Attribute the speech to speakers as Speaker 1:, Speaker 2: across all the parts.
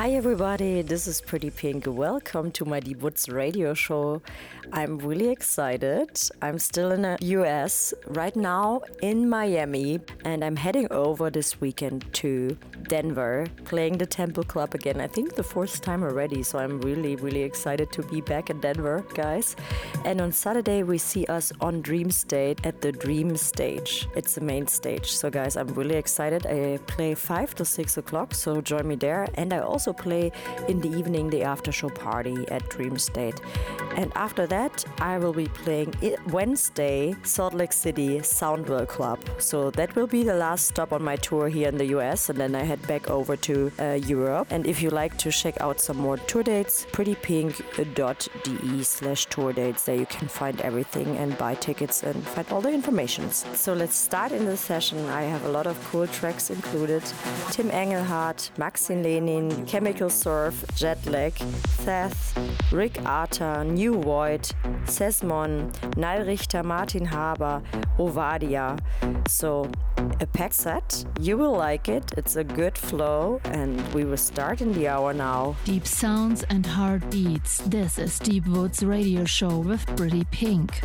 Speaker 1: Hi everybody, this is Pretty Pink. Welcome to my Deep Woods radio show. I'm really excited. I'm still in the US right now in Miami and I'm heading over this weekend to Denver playing the Temple Club again. I think the fourth time already, so I'm really really excited to be back in Denver, guys. And on Saturday we see us on Dream State at the Dream Stage. It's the main stage. So guys, I'm really excited. I play 5 to 6 o'clock, so join me there. And I also play in the evening the after show party at Dream State. And after that, I will be playing Wednesday Salt Lake City Soundwell Club. So that will be the last stop on my tour here in the US, and then I head back over to uh, Europe. And if you like to check out some more tour dates, prettypink.de slash tour dates. There you can find everything and buy tickets and find all the information. So let's start in the session. I have a lot of cool tracks included. Tim Engelhardt, Maxim Lany, Chemical Surf, Jetlag, Seth, Rick Arter, New Void, Sesmon, Nile Richter, Martin Haber, Ovadia. So a pack set. You will like it. It's a good flow, and we will start in the hour now.
Speaker 2: Deep sounds and hard beats. This is Deep Woods Radio Show with Pretty Pink.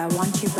Speaker 3: I want you back?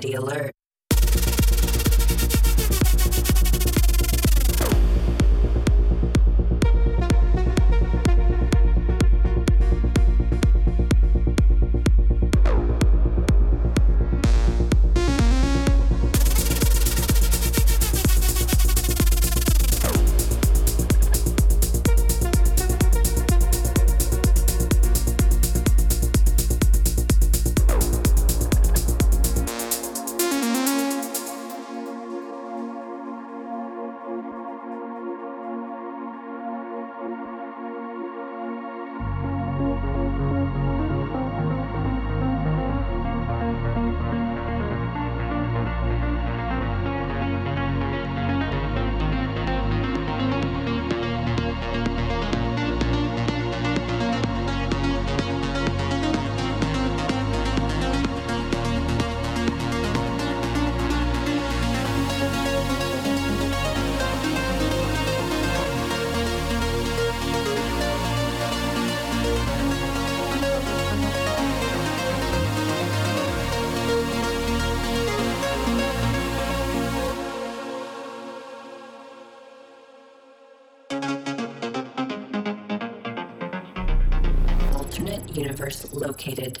Speaker 4: Gravity alert. Located.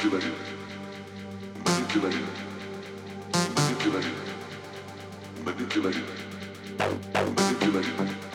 Speaker 5: Thank you.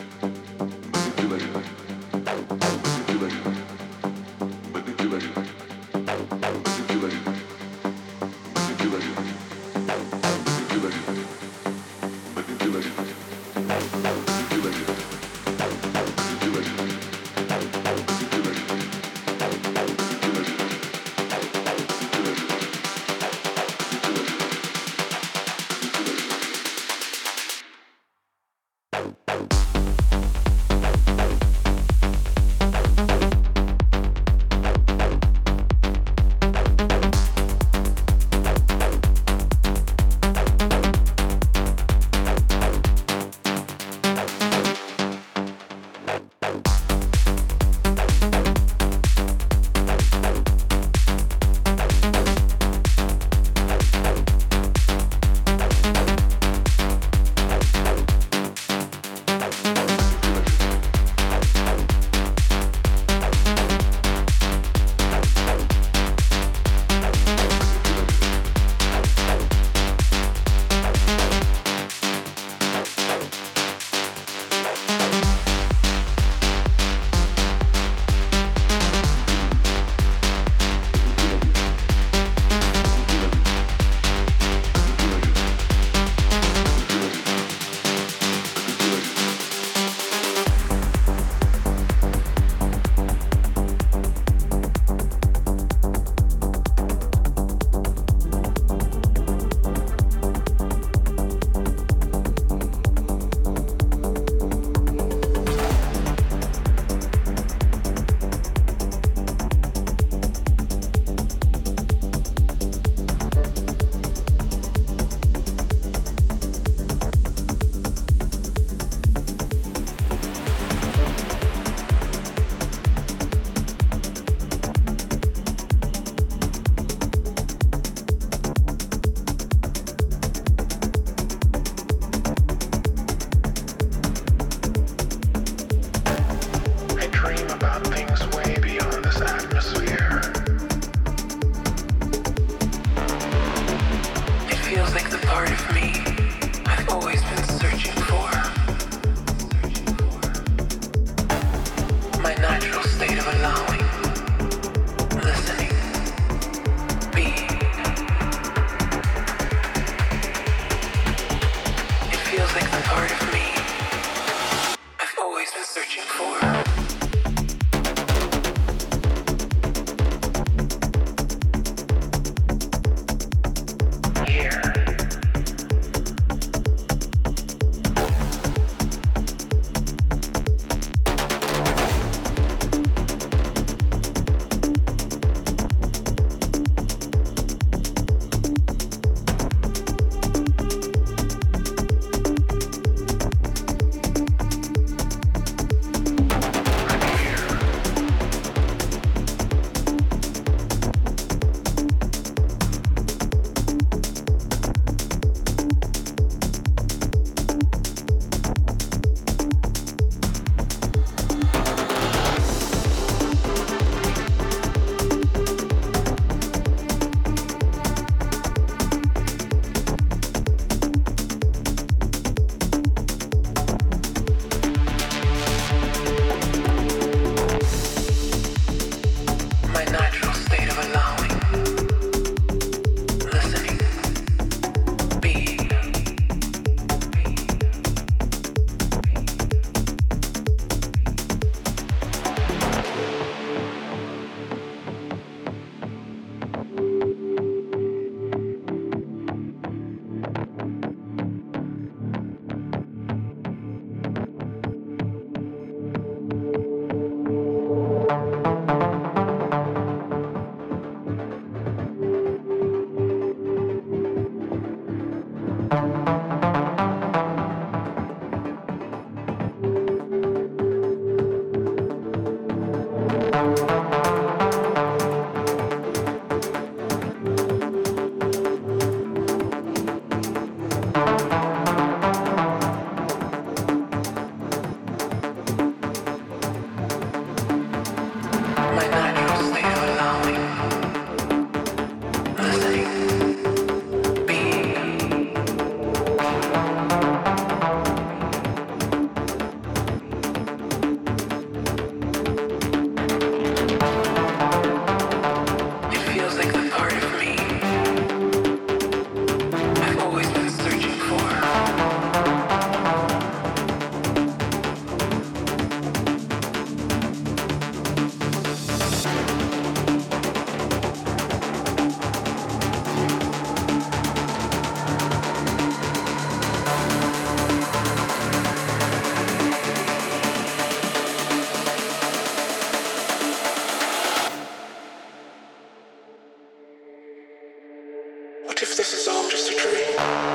Speaker 5: What if this is all
Speaker 6: just a dream?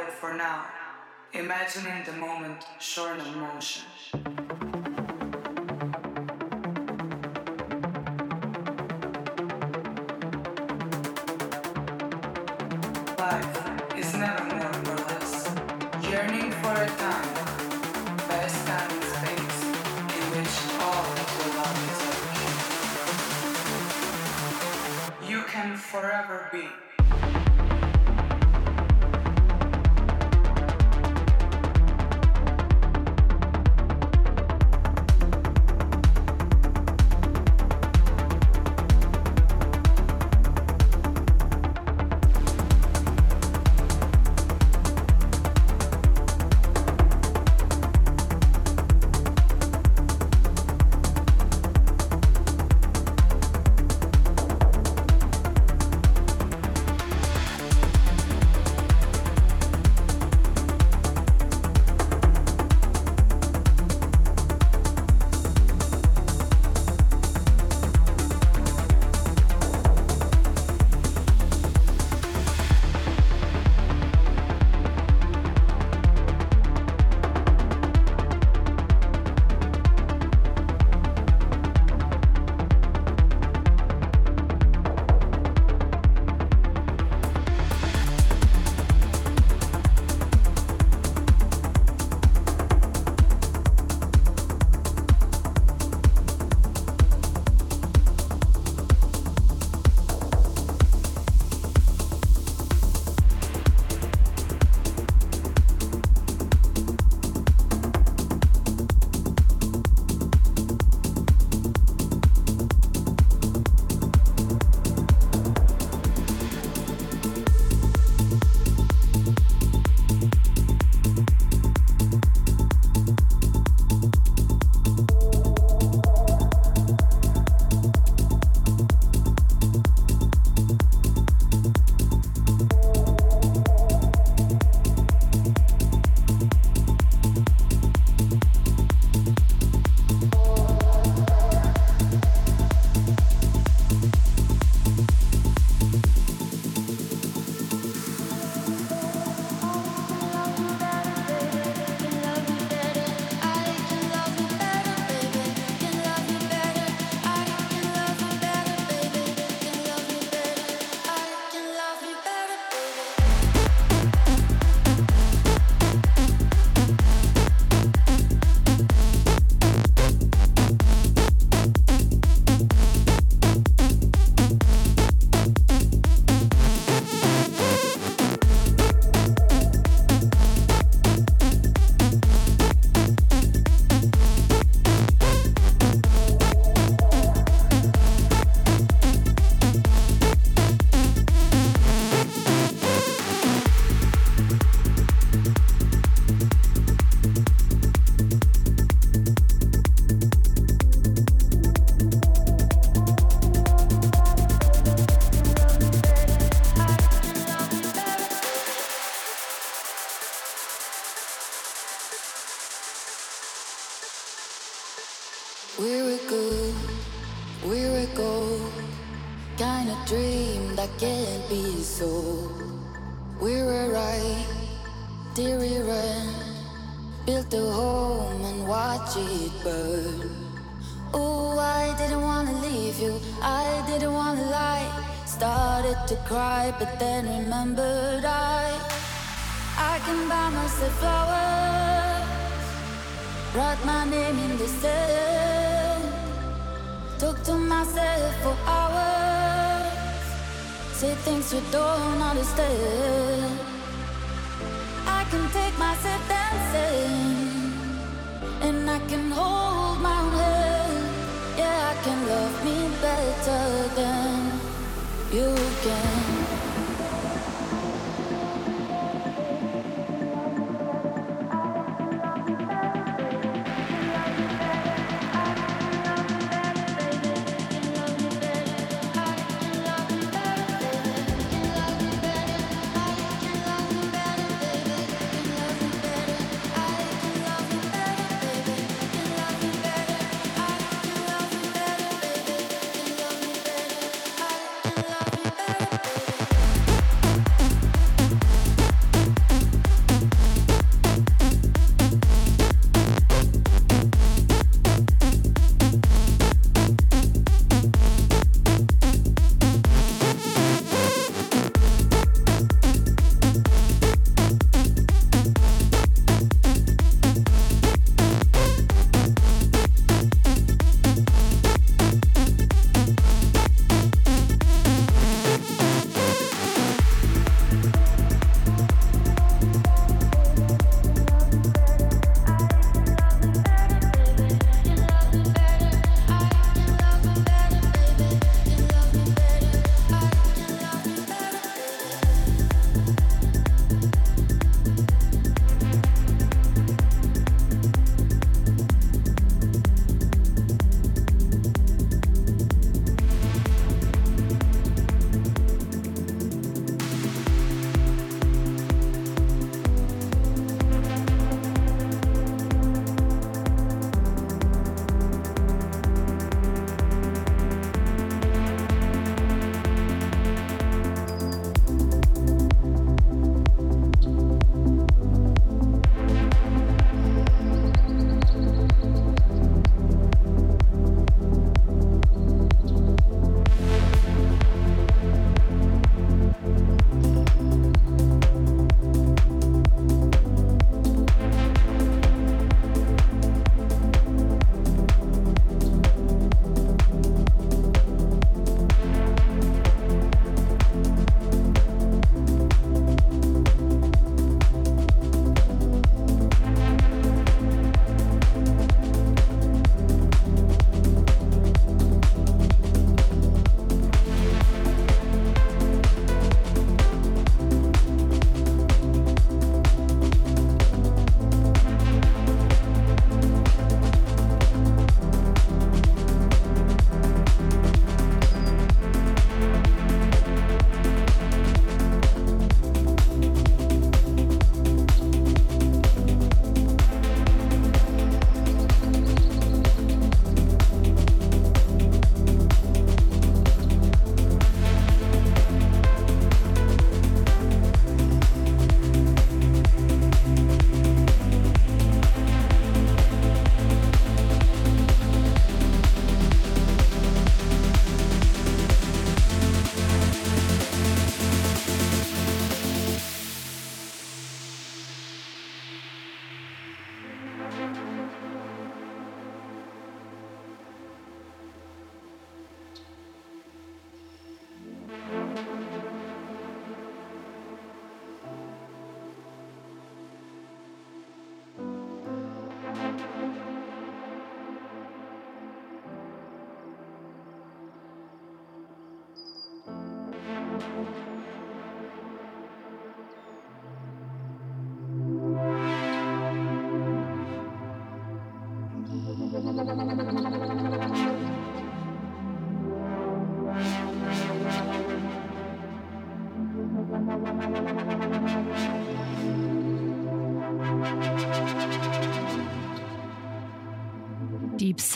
Speaker 6: For now, imagining the moment shorn of motion.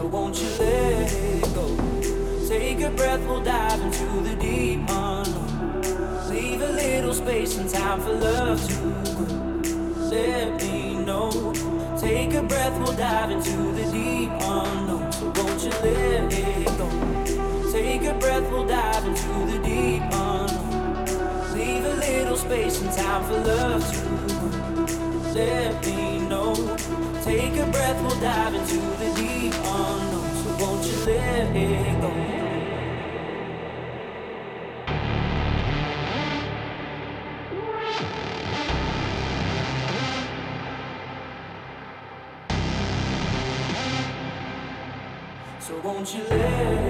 Speaker 7: So won't you let it go? Take a breath, we'll dive into the deep unknown. Leave a little space and time for love to grow. Let me know. Take a breath, we'll dive into the deep unknown. So won't you let it go? Take a breath, we'll dive into the deep unknown. Leave a little space and time for love to grow. Let me know. Take a breath, we'll dive into the. So won't you let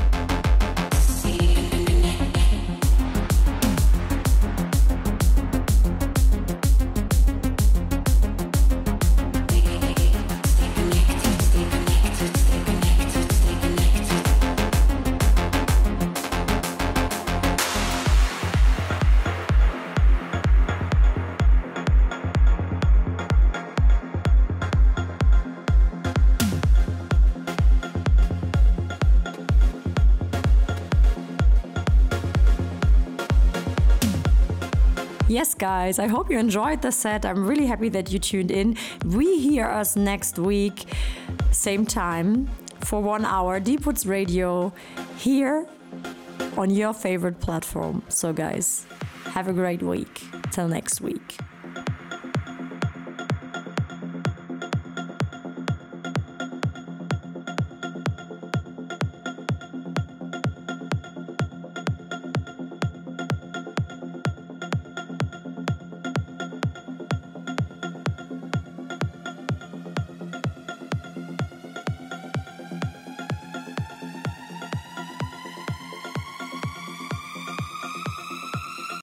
Speaker 1: Guys, I hope you enjoyed the set. I'm really happy that you tuned in. We hear us next week, same time, for one hour, Deep Woods Radio, here on your favorite platform. So, guys, have a great week. Till next week.